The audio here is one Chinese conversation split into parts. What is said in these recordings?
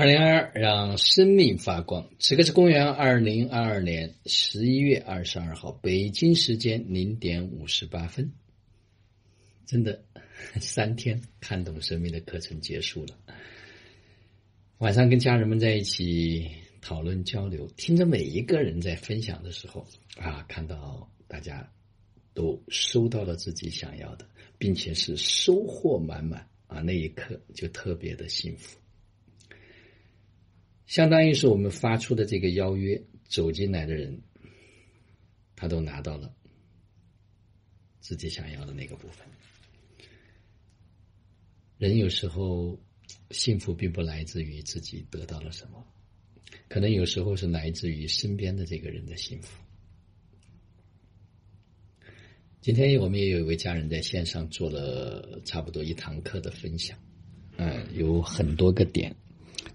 二零二二，让生命发光。此刻是公元二零二二年十一月二十二号，北京时间零点五十八分。真的，三天看懂生命的课程结束了。晚上跟家人们在一起讨论交流，听着每一个人在分享的时候啊，看到大家都收到了自己想要的，并且是收获满满啊，那一刻就特别的幸福。相当于是我们发出的这个邀约，走进来的人，他都拿到了自己想要的那个部分。人有时候幸福并不来自于自己得到了什么，可能有时候是来自于身边的这个人的幸福。今天我们也有一位家人在线上做了差不多一堂课的分享，嗯，有很多个点。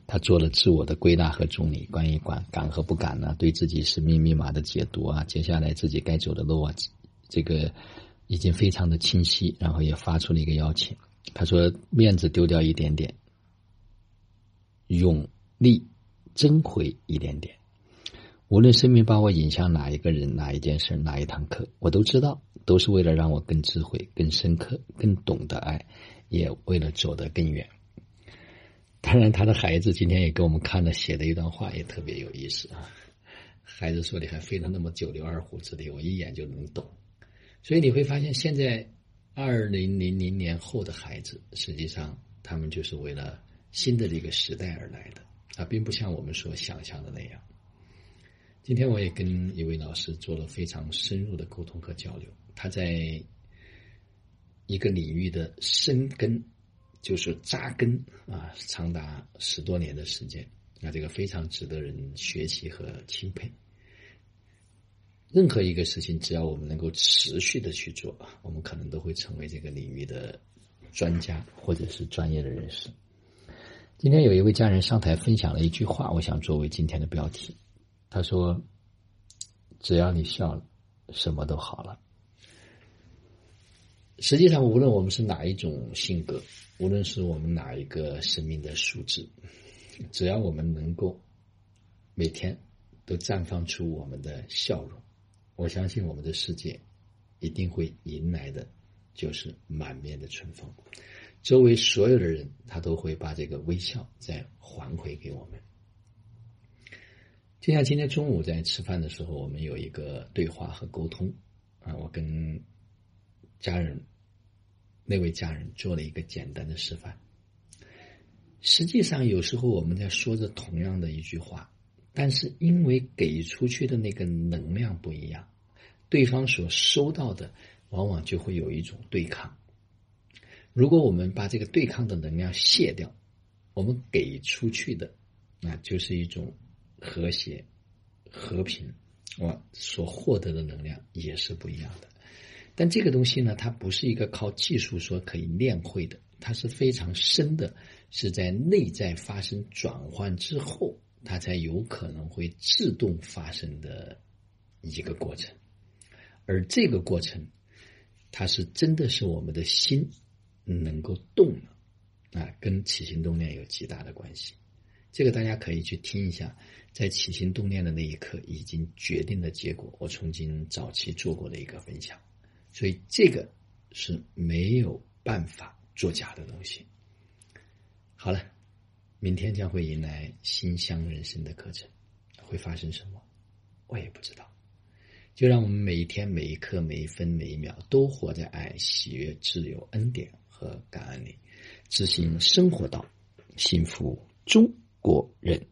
他做了自我的归纳和整理，关于敢敢和不敢呢，对自己生命密码的解读啊，接下来自己该走的路啊，这个已经非常的清晰，然后也发出了一个邀请。他说：“面子丢掉一点点，勇力争回一点点。无论生命把我引向哪一个人、哪一件事、哪一堂课，我都知道，都是为了让我更智慧、更深刻、更懂得爱，也为了走得更远。”当然，他的孩子今天也给我们看了写的一段话，也特别有意思啊。孩子说你还费了那么九牛二虎之力，我一眼就能懂。所以你会发现，现在二零零零年后的孩子，实际上他们就是为了新的这个时代而来的啊，并不像我们所想象的那样。今天我也跟一位老师做了非常深入的沟通和交流，他在一个领域的深耕。就是扎根啊，长达十多年的时间，那这个非常值得人学习和钦佩。任何一个事情，只要我们能够持续的去做，我们可能都会成为这个领域的专家或者是专业的人士。今天有一位家人上台分享了一句话，我想作为今天的标题。他说：“只要你笑了，什么都好了。”实际上，无论我们是哪一种性格，无论是我们哪一个生命的素质，只要我们能够每天都绽放出我们的笑容，我相信我们的世界一定会迎来的就是满面的春风。周围所有的人，他都会把这个微笑再还回给我们。就像今天中午在吃饭的时候，我们有一个对话和沟通啊，我跟。家人，那位家人做了一个简单的示范。实际上，有时候我们在说着同样的一句话，但是因为给出去的那个能量不一样，对方所收到的往往就会有一种对抗。如果我们把这个对抗的能量卸掉，我们给出去的，那就是一种和谐、和平，我所获得的能量也是不一样的。但这个东西呢，它不是一个靠技术说可以练会的，它是非常深的，是在内在发生转换之后，它才有可能会自动发生的一个过程。而这个过程，它是真的是我们的心能够动了啊，跟起心动念有极大的关系。这个大家可以去听一下，在起心动念的那一刻已经决定的结果，我曾经早期做过的一个分享。所以这个是没有办法作假的东西。好了，明天将会迎来心香人生的课程，会发生什么，我也不知道。就让我们每一天、每一刻、每一分、每一秒，都活在爱、喜悦、自由、恩典和感恩里，执行生活道，幸福中国人。